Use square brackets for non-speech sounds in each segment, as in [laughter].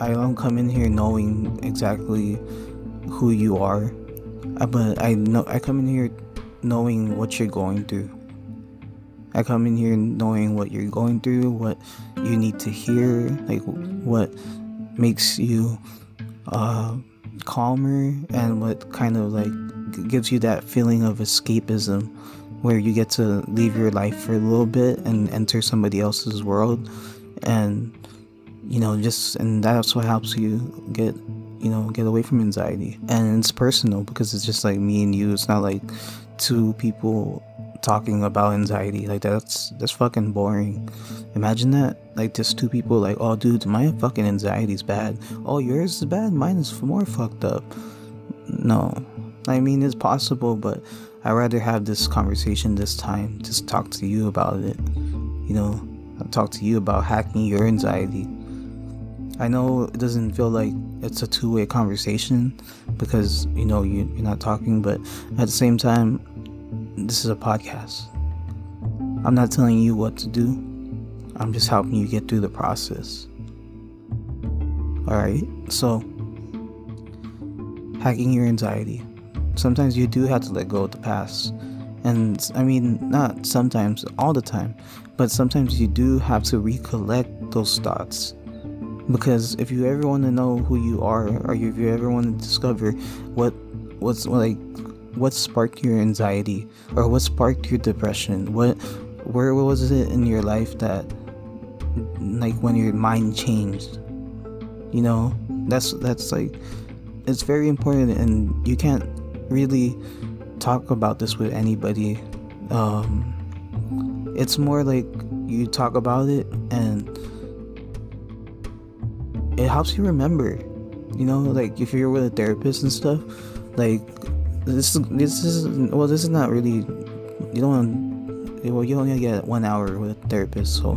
I don't come in here knowing exactly who you are, uh, but I know I come in here knowing what you're going through. I come in here knowing what you're going through, what you need to hear, like what makes you uh, calmer, and what kind of like gives you that feeling of escapism where you get to leave your life for a little bit and enter somebody else's world and you know just and that's what helps you get you know get away from anxiety. And it's personal because it's just like me and you. It's not like two people talking about anxiety. Like that's that's fucking boring. Imagine that. Like just two people like oh dude my fucking anxiety is bad. Oh yours is bad? Mine is more fucked up. No. I mean it's possible but i'd rather have this conversation this time. Just talk to you about it. You know I'll talk to you about hacking your anxiety I know it doesn't feel like it's a two way conversation because you know you, you're not talking, but at the same time, this is a podcast. I'm not telling you what to do, I'm just helping you get through the process. Alright, so hacking your anxiety. Sometimes you do have to let go of the past. And I mean, not sometimes, all the time, but sometimes you do have to recollect those thoughts because if you ever want to know who you are or if you ever want to discover what what's like what sparked your anxiety or what sparked your depression what where was it in your life that like when your mind changed? You know? That's that's like it's very important and you can't really talk about this with anybody. Um it's more like you talk about it and it helps you remember. You know, like if you're with a therapist and stuff, like this is this is well, this is not really. You don't want, well, you only get one hour with a therapist, so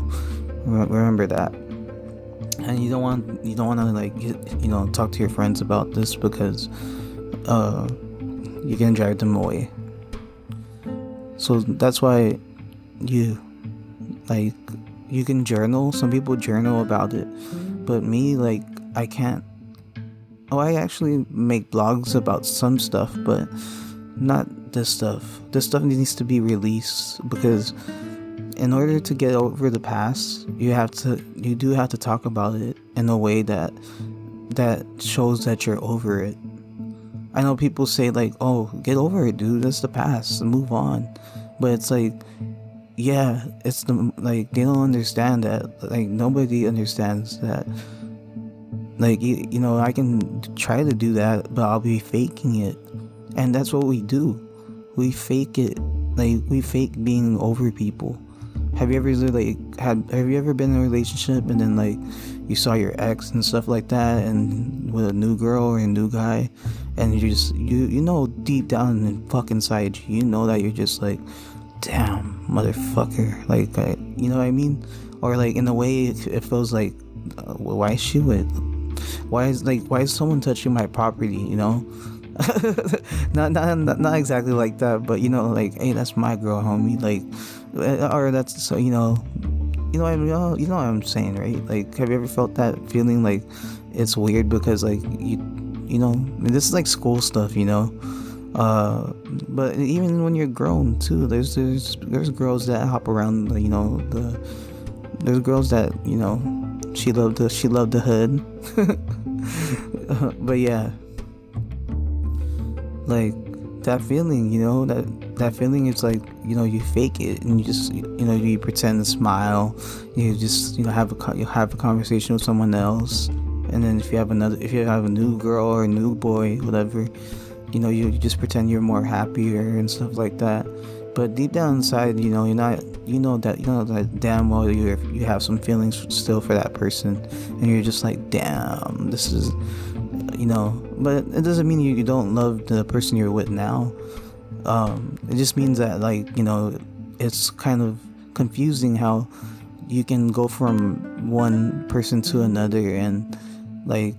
remember that. And you don't want you don't want to like you know talk to your friends about this because uh you can drive them away. So that's why you like you can journal. Some people journal about it but me, like, I can't. Oh, I actually make blogs about some stuff, but not this stuff. This stuff needs to be released because in order to get over the past, you have to you do have to talk about it in a way that that shows that you're over it. I know people say like, "Oh, get over it, dude. That's the past. Move on." But it's like yeah, it's the like they don't understand that. Like nobody understands that. Like you, you know, I can try to do that, but I'll be faking it, and that's what we do. We fake it. Like we fake being over people. Have you ever like had? Have you ever been in a relationship and then like you saw your ex and stuff like that, and with a new girl or a new guy, and you just you you know deep down and fucking inside you, you know that you're just like damn, motherfucker. Like, I, you know what I mean? Or like in a way, it, it feels like, uh, why is she with? Why is like why is someone touching my property? You know, [laughs] not, not not exactly like that, but you know, like, hey, that's my girl, homie. Like, uh, or that's so you know, you know, I you know, you know what I'm saying, right? Like, have you ever felt that feeling like it's weird because like you, you know, this is like school stuff, you know uh, but even when you're grown too, there's there's there's girls that hop around. You know the there's girls that you know she loved the she loved the hood. [laughs] but yeah, like that feeling, you know that that feeling is like you know you fake it and you just you know you pretend to smile. You just you know have a you have a conversation with someone else, and then if you have another if you have a new girl or a new boy, whatever you know you, just pretend you're more happier and stuff like that. But deep down inside you know you're not you know that you know that damn well you you have some feelings still for that person. And you're just like damn this is you know but it doesn't mean you, you don't love the person you're with now. Um, it just means that like you know it's kind of confusing how you can go from one person to another and like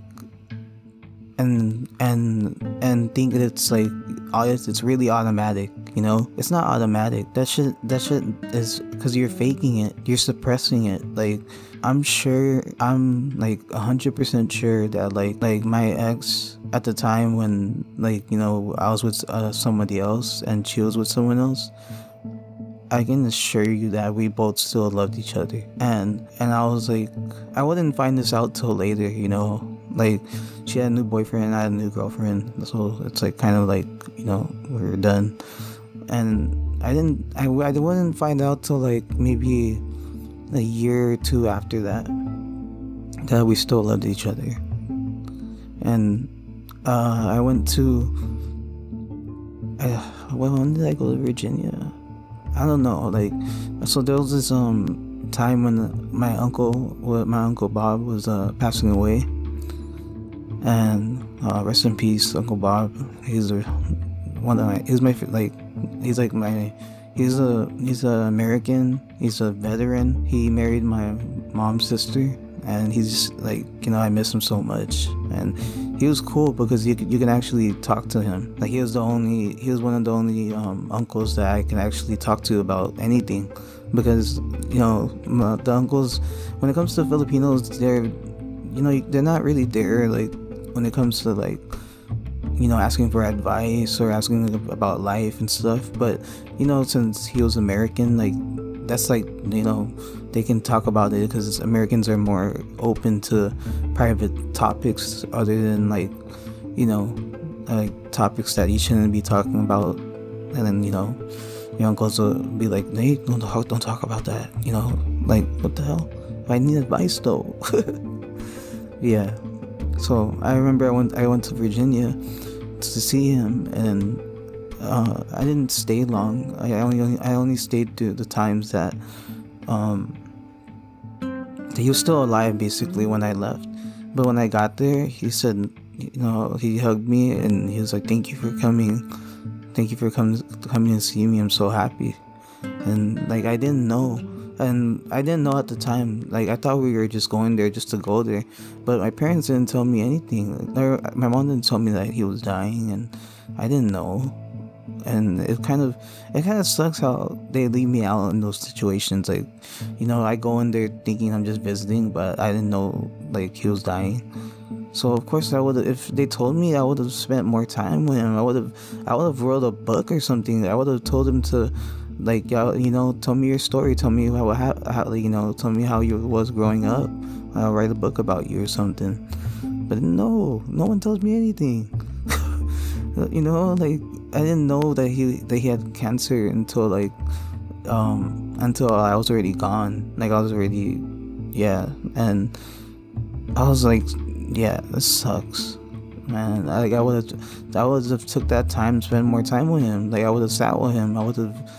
and and and think it's like it's really automatic you know it's not automatic that shit that shit is because you're faking it you're suppressing it like i'm sure i'm like 100% sure that like like my ex at the time when like you know i was with uh, somebody else and she was with someone else I can assure you that we both still loved each other. And and I was like I wouldn't find this out till later, you know. Like she had a new boyfriend I had a new girlfriend. So it's like kind of like, you know, we were done. And I didn't I, I wouldn't find out till like maybe a year or two after that that we still loved each other. And uh, I went to uh, well, when did I go to Virginia? I don't know. Like, so there was this um time when my uncle, my uncle Bob, was uh, passing away, and uh, rest in peace, Uncle Bob. He's a, one of my. He's my like. He's like my. He's a he's an American. He's a veteran. He married my mom's sister, and he's like you know I miss him so much. And he was cool because you you can actually talk to him. Like he was the only he was one of the only um, uncles that I can actually talk to about anything, because you know the uncles when it comes to Filipinos they're you know they're not really there like when it comes to like you know asking for advice or asking about life and stuff but you know since he was american like that's like you know they can talk about it because Americans are more open to private topics other than like you know like topics that you shouldn't be talking about. And then you know your uncles will be like hey don't talk don't talk about that you know like what the hell? I need advice though. [laughs] Yeah so I remember I went I went to Virginia to see him and uh, I didn't stay long. I only I only stayed through the times that um, he was still alive basically when I left. But when I got there, he said, you know, he hugged me and he was like, "Thank you for coming. Thank you for coming coming and see me. I'm so happy." And like I didn't know, and I didn't know at the time. Like I thought we were just going there just to go there, but my parents didn't tell me anything. My mom didn't tell me that he was dying, and I didn't know. And it kind of it kind of sucks how they leave me out in those situations. Like you know i go in there thinking i'm just visiting but i didn't know like he was dying. So of course i would if they told me i would have spent more time with him. I would have i would have wrote a book or something. I would have told him to like y'all you know tell me your story tell me how, how, you know tell me how you was growing up i'll write a book about you or something but no no one tells me anything [laughs] you know like I didn't know that he that he had cancer until like um until I was already gone. Like I was already yeah, and I was like, yeah, this sucks. Man, like I would have, I would have took that time spend more time with him. Like I would have sat with him. I would have,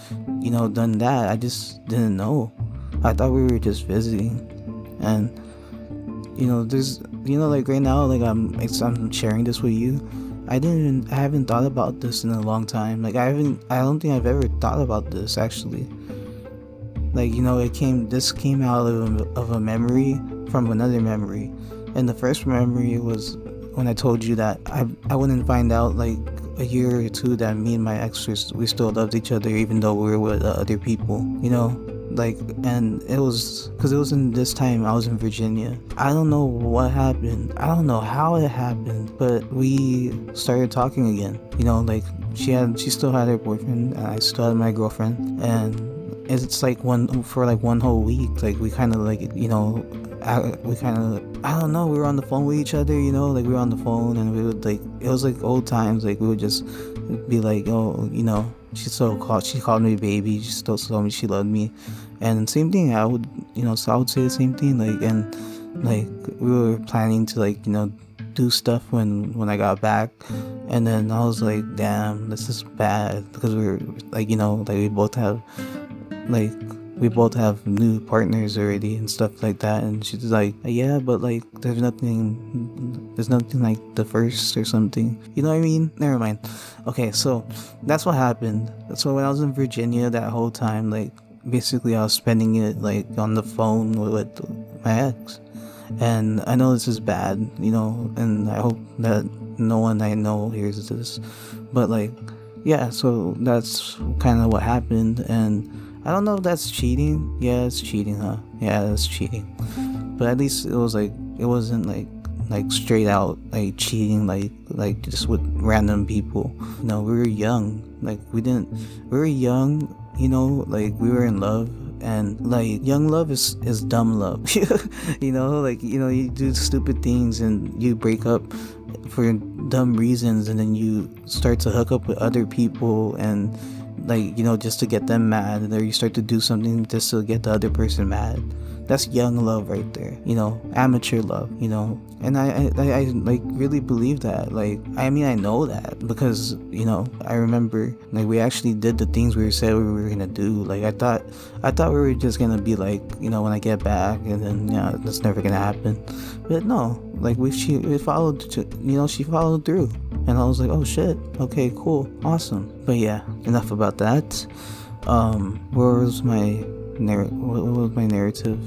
you know, done that. I just didn't know. I thought we were just visiting, and you know, there's, you know, like right now, like I'm, I'm sharing this with you I didn't even, I haven't thought about this in a long time. Like I haven't I don't think I've ever thought about this actually. Like you know it came this came out of a, of a memory from another memory. And the first memory was when I told you that I I wouldn't find out like a year or two that me and my ex we still loved each other even though we were with uh, other people. You know, like and it was because it was in this time i was in virginia. I don't know what happened. I don't know how it happened but we started talking again you know? Like she had she still had her boyfriend and i still had my girlfriend and it's like one for like one whole week like we kind of like you know I, we kind of i don't know we were on the phone with each other you know? Like we were on the phone and we would like it was like old times like we would just be like oh you know she so called she called me baby she still told me she loved me. And same thing i would you know so i would say the same thing like and like we were planning to like you know do stuff when when i got back. And then i was like damn this is bad because we are like you know like we both have like we both have new partners already and stuff like that. And she's like yeah but like there's nothing there's nothing like the first or something. You know what i mean? Never mind. Okay so that's what happened. So when i was in virginia that whole time like basically i was spending it like on the phone with my ex. And i know this is bad you know and i hope that no one i know hears this. But like yeah, so that's kind of what happened, and I don't know if that's cheating. Yeah, it's cheating, huh? Yeah, that's cheating. But at least it was like it wasn't like like straight out like cheating like like just with random people. Know, we were young. Like we didn't we were young, you know, like we were in love and like young love is is dumb love [laughs] you know like you know you do stupid things and you break up for dumb reasons and then you start to hook up with other people and like you know just to get them mad or you start to do something just to get the other person mad. That's young love right there you know amateur love you know. And I, I i like really believe that like i mean i know that because you know i remember like we actually did the things we said we were gonna do. Like i thought i thought we were just gonna be like you know when i get back and then yeah that's never gonna happen. But no like we she we followed you know she followed through and i was like oh shit okay cool awesome but yeah enough about that um where was my what, was my narrative?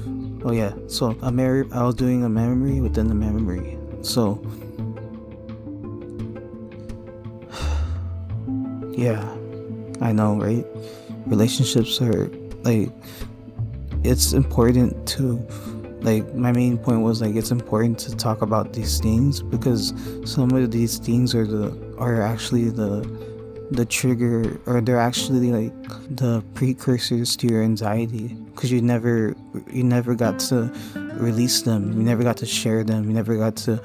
Oh yeah, so a mer- I was doing a memory within the memory. So [sighs] yeah, I know, right? Relationships are like it's important to like my main point was like it's important to talk about these things because some of these things are the are actually the the trigger or they're actually like the precursors to your anxiety. Because you never you never got to release them. You never got to share them. You never got to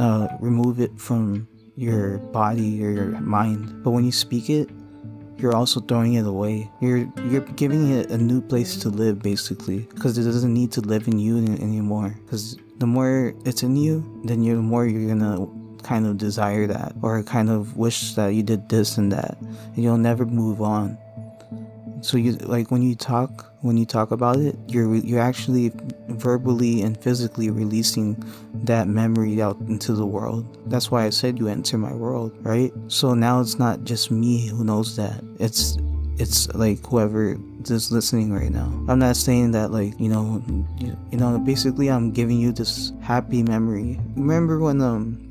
uh, remove it from your body or your mind. But when you speak it you're also throwing it away. You're you're giving it a new place to live basically because it doesn't need to live in you anymore. Because the more it's in you then you're the more you're gonna kind of desire that or kind of wish that you did this and that. And you'll never move on so you like when you talk when you talk about it you're you're actually verbally and physically releasing that memory out into the world that's why i said you enter my world right so now it's not just me who knows that it's it's like whoever is listening right now. I'm not saying that like you know, you, know. Basically, I'm giving you this happy memory. Remember when um